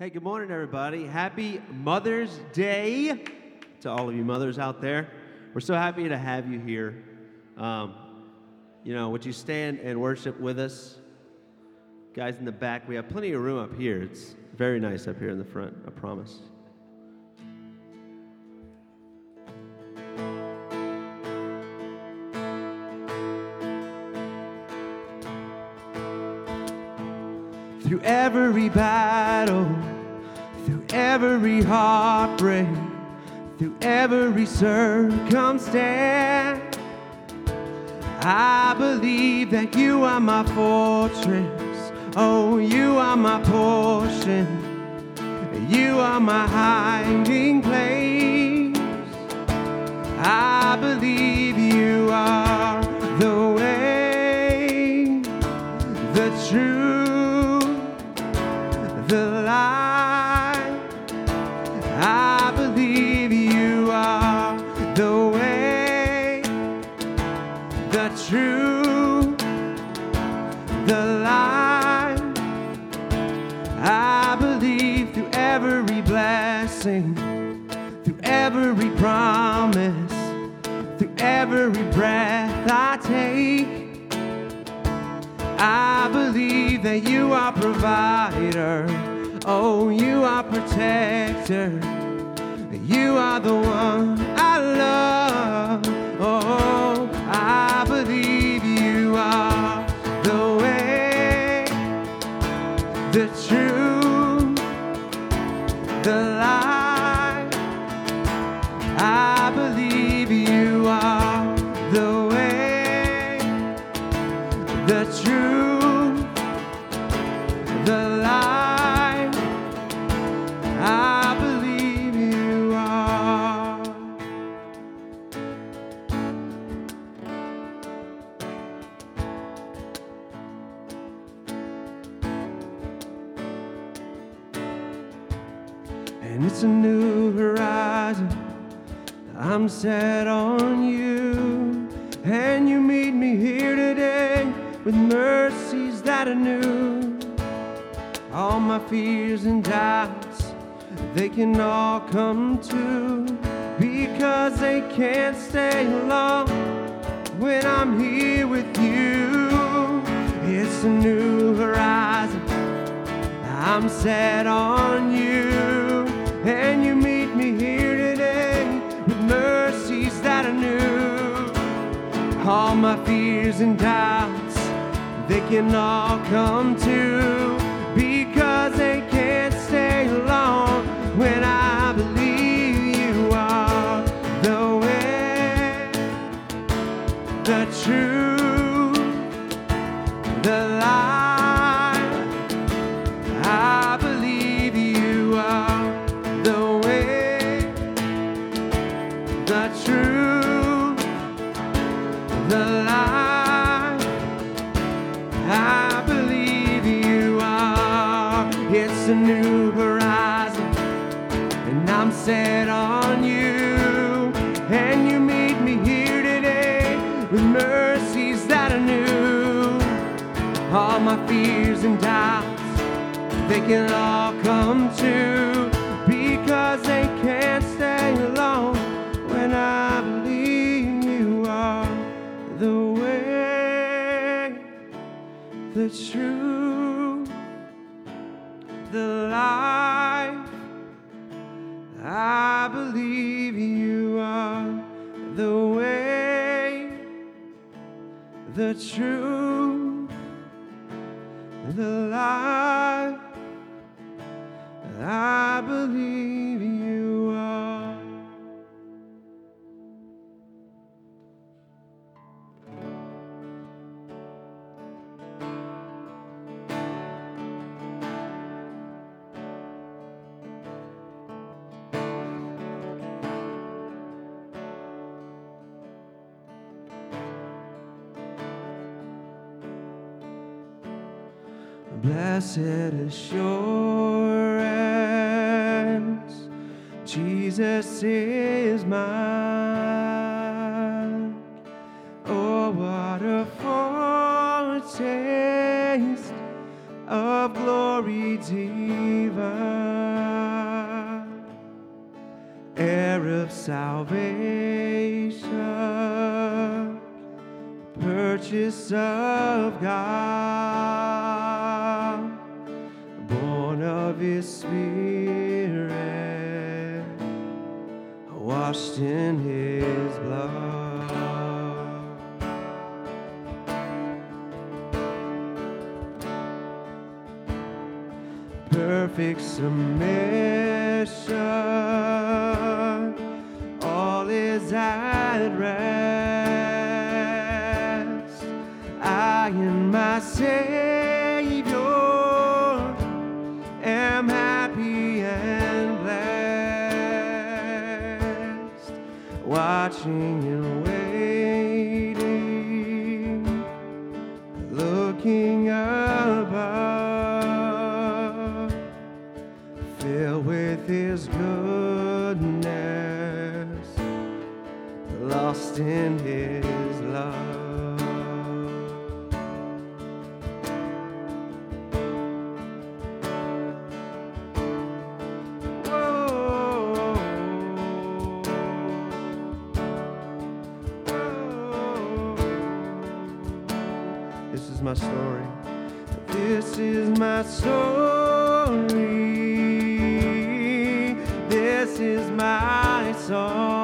Hey, good morning, everybody. Happy Mother's Day to all of you mothers out there. We're so happy to have you here. Um, you know, would you stand and worship with us? Guys in the back, we have plenty of room up here. It's very nice up here in the front, I promise. Every battle, through every heartbreak, through every circumstance, I believe that you are my fortress. Oh, you are my portion. You are my hiding place. I believe you are the way, the truth, promise, through every breath I take. I believe that you are provider. Oh, you are protector. You are the one I love. Oh, I believe you are the way, the truth, fears and doubts, they can all come true my fears and doubts, they can all come true because they can't stay alone when I believe you are the way, the truth, the life. I believe you are the way, the truth, the life. I believe you are. Blessed assurance, Jesus is mine. Oh, what a foretaste of glory divine, heir of salvation, purchase of God. in his blood. Perfect submission, all is at rest. story. This is my song.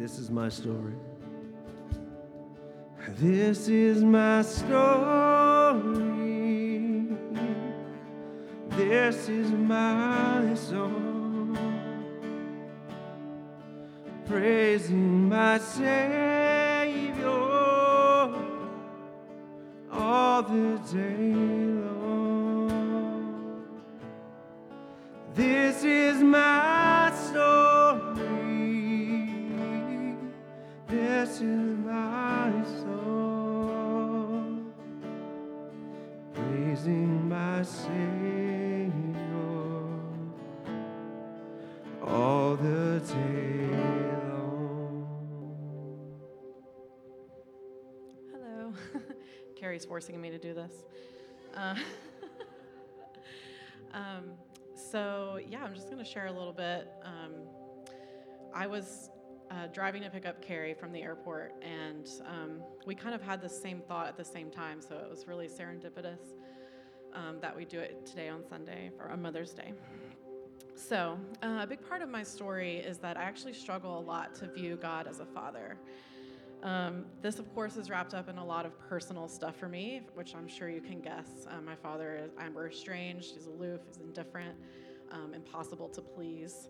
this is my story. This is my story. This is my song. Praising my Savior. Gary's forcing me to do this. Uh, um, so, yeah, I'm just going to share a little bit. Um, I was uh, driving to pick up Carrie from the airport, and um, we kind of had the same thought at the same time, so it was really serendipitous um, that we do it today on Sunday for on Mother's Day. So, uh, a big part of my story is that I actually struggle a lot to view God as a father. Um, this, of course, is wrapped up in a lot of personal stuff for me, which I'm sure you can guess. Uh, my father is I'm estranged, he's aloof, he's indifferent, um, impossible to please.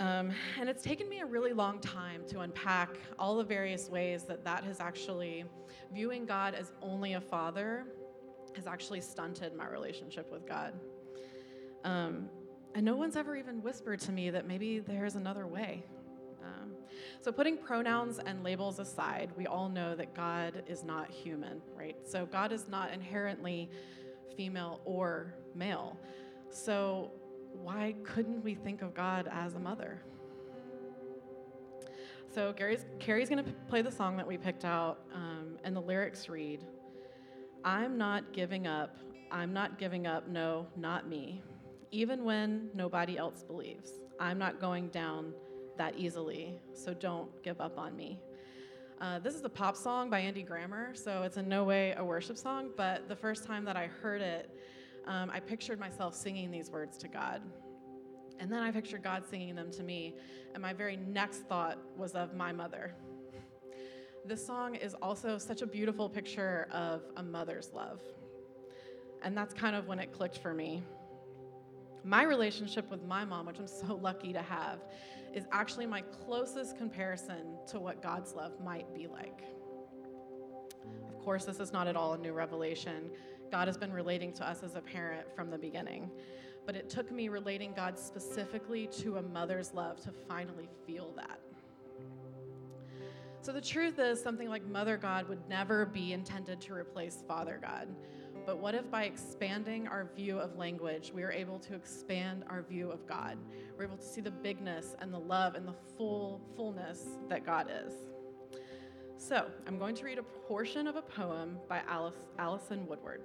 Um, and it's taken me a really long time to unpack all the various ways that that has actually, viewing God as only a father, has actually stunted my relationship with God. Um, and no one's ever even whispered to me that maybe there's another way. So, putting pronouns and labels aside, we all know that God is not human, right? So, God is not inherently female or male. So, why couldn't we think of God as a mother? So, Gary's, Carrie's going to play the song that we picked out, um, and the lyrics read I'm not giving up. I'm not giving up. No, not me. Even when nobody else believes. I'm not going down that easily, so don't give up on me. Uh, this is a pop song by Andy Grammer, so it's in no way a worship song, but the first time that I heard it, um, I pictured myself singing these words to God. And then I pictured God singing them to me, and my very next thought was of my mother. This song is also such a beautiful picture of a mother's love. And that's kind of when it clicked for me. My relationship with my mom, which I'm so lucky to have, is actually my closest comparison to what God's love might be like. Of course, this is not at all a new revelation. God has been relating to us as a parent from the beginning. But it took me relating God specifically to a mother's love to finally feel that. So the truth is, something like Mother God would never be intended to replace Father God. But what if by expanding our view of language, we are able to expand our view of God? We're able to see the bigness and the love and the full fullness that God is. So, I'm going to read a portion of a poem by Alice, Alison Woodward.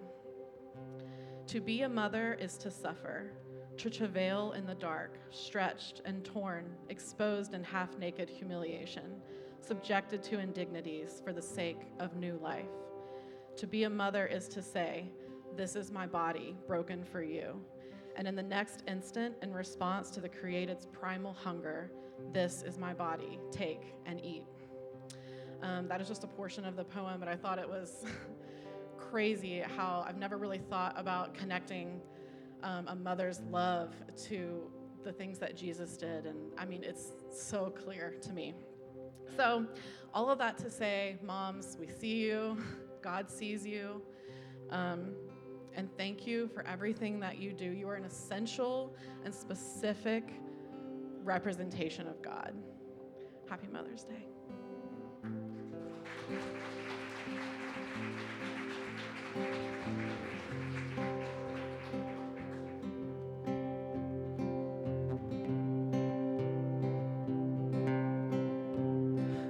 To be a mother is to suffer, to travail in the dark, stretched and torn, exposed in half naked humiliation, subjected to indignities for the sake of new life. To be a mother is to say, This is my body, broken for you. And in the next instant, in response to the created's primal hunger, This is my body, take and eat. Um, that is just a portion of the poem, but I thought it was crazy how I've never really thought about connecting um, a mother's love to the things that Jesus did. And I mean, it's so clear to me. So, all of that to say, moms, we see you. God sees you. Um, and thank you for everything that you do. You are an essential and specific representation of God. Happy Mother's Day.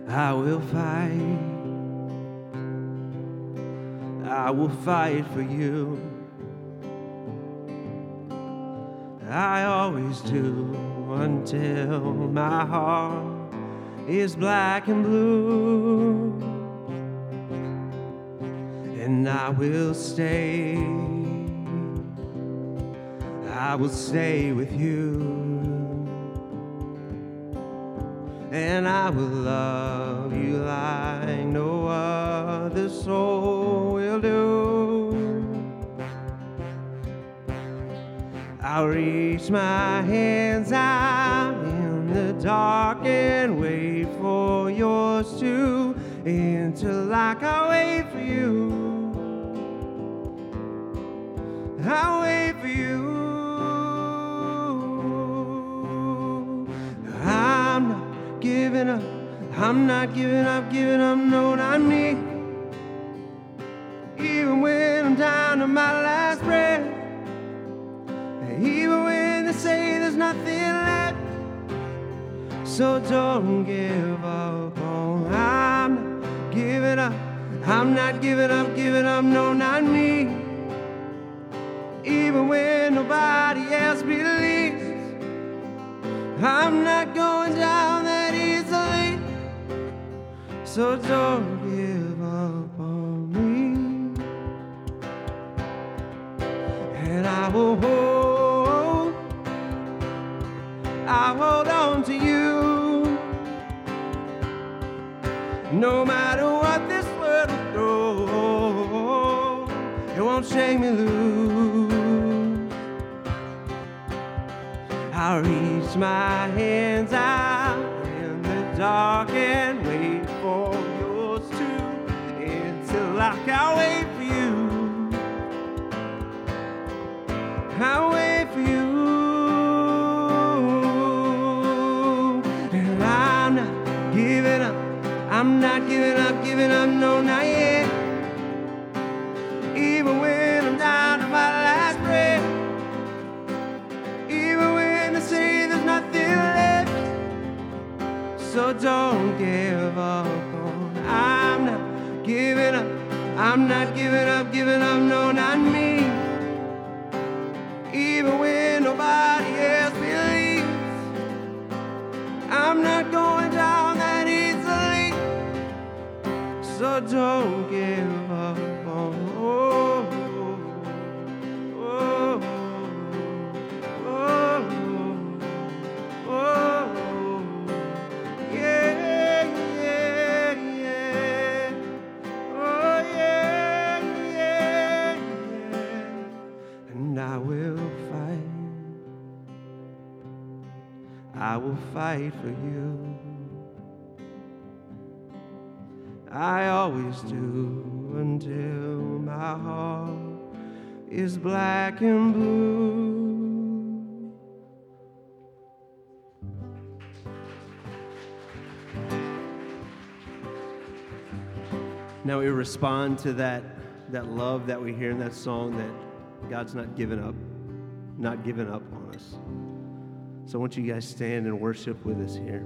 I will fight. I will fight for you. I always do until my heart is black and blue. And I will stay, I will stay with you. And I will love you like no other soul I'll reach my hands out in the dark and wait for yours to enter like I wait for you. I wait for you. I'm not giving up. I'm not giving up, giving up, no, not me even when I'm down to my last there's nothing left. So don't give up on I'm giving up. I'm not giving up, giving up, no, not me. Even when nobody else believes, I'm not going down that easily. So don't give up on me. And I will hold on to you. No matter what this world will throw, it won't shake me loose. I reach my hands out in the dark and wait for yours too until I can wait for you. I wait I'm not giving up, giving up, no, not yet. Even when I'm down to my last breath. Even when they say there's nothing left. So don't give up on. I'm not giving up. I'm not giving up, giving up, no, not me. Even when nobody else believes. I'm not going So don't give up on. Oh, oh, oh, yeah, yeah, yeah. Oh, yeah, yeah, yeah. And I will fight. I will fight for you. I always do until my heart is black and blue. Now we respond to that, that love that we hear in that song that God's not given up, not given up on us. So I want you guys to stand and worship with us here.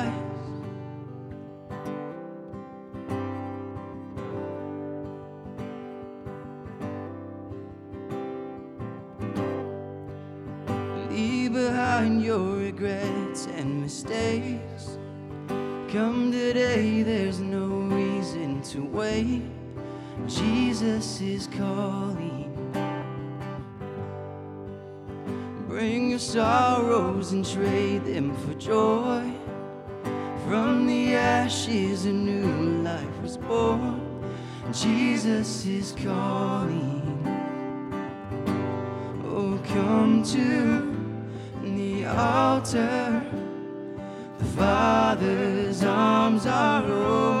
Wait. Jesus is calling. Bring your sorrows and trade them for joy. From the ashes, a new life was born. Jesus is calling. Oh, come to the altar. The Father's arms are open.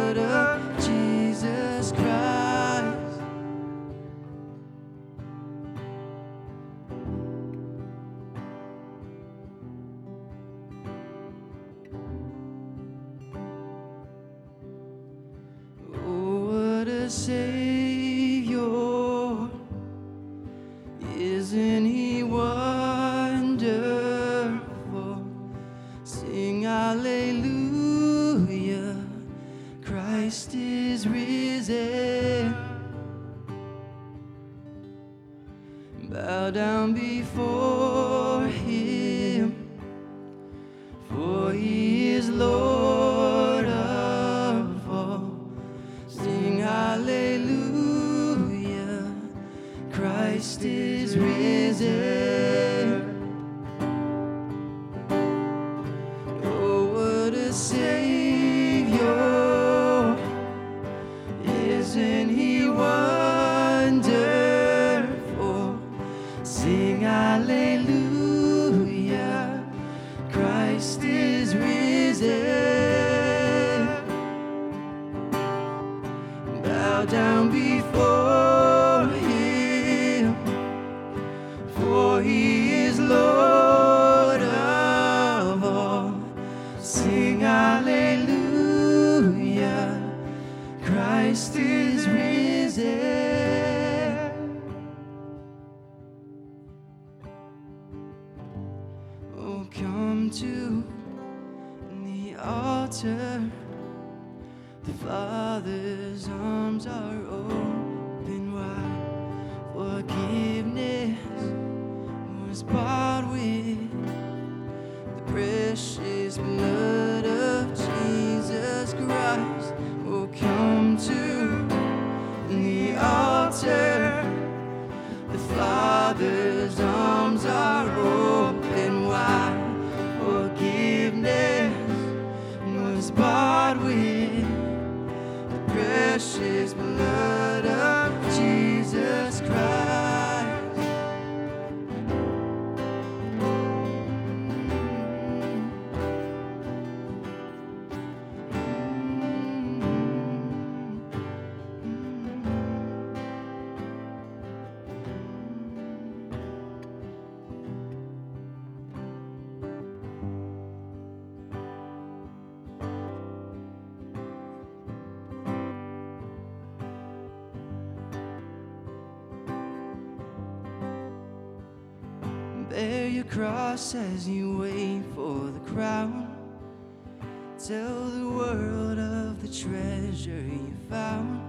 down before. your cross as you wait for the crown. Tell the world of the treasure you found.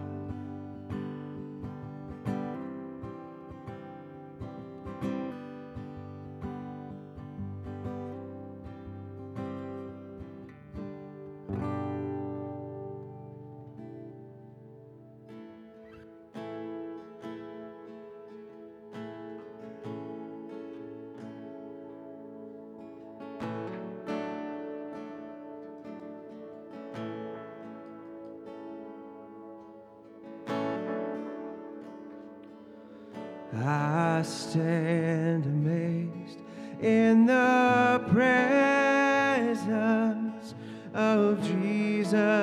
I stand amazed in the presence of Jesus.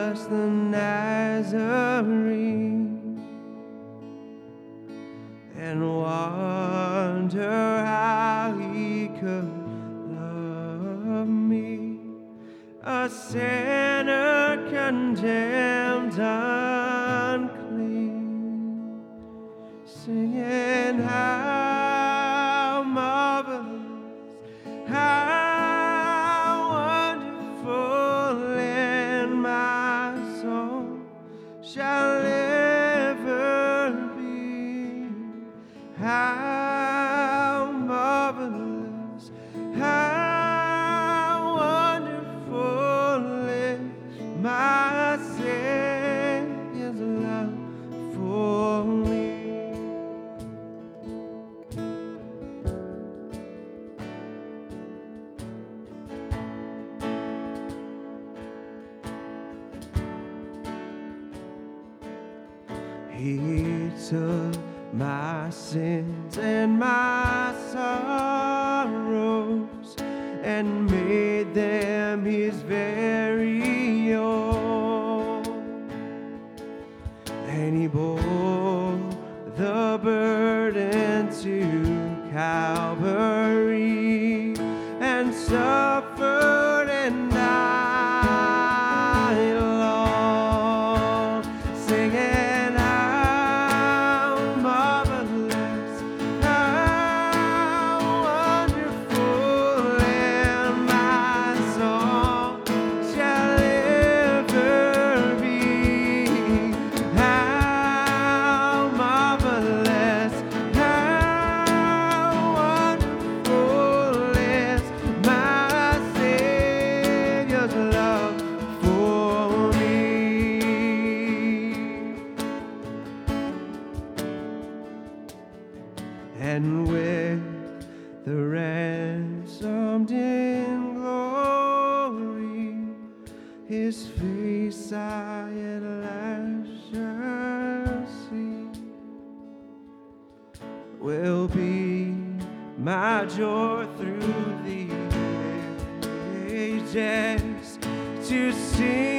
how will be my joy through the ages to sing.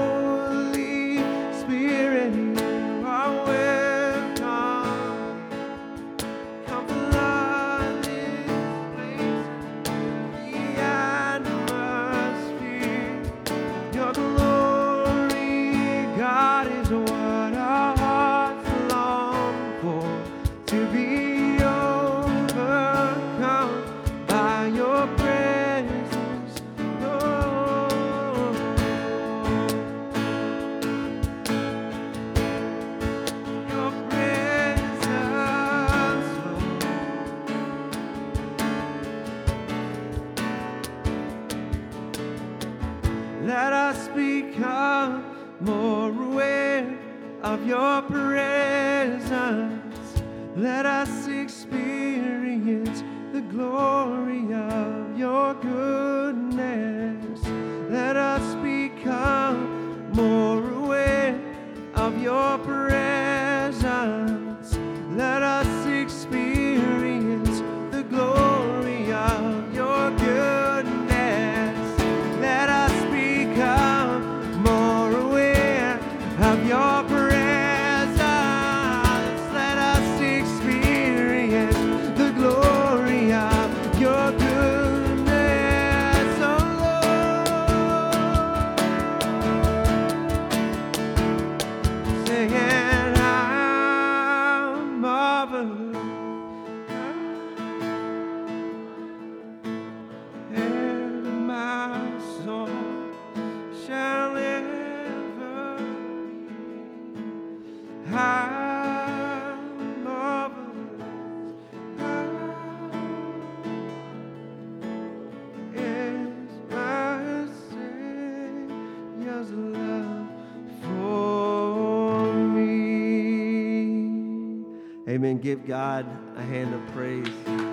Amen. Give God a hand of praise.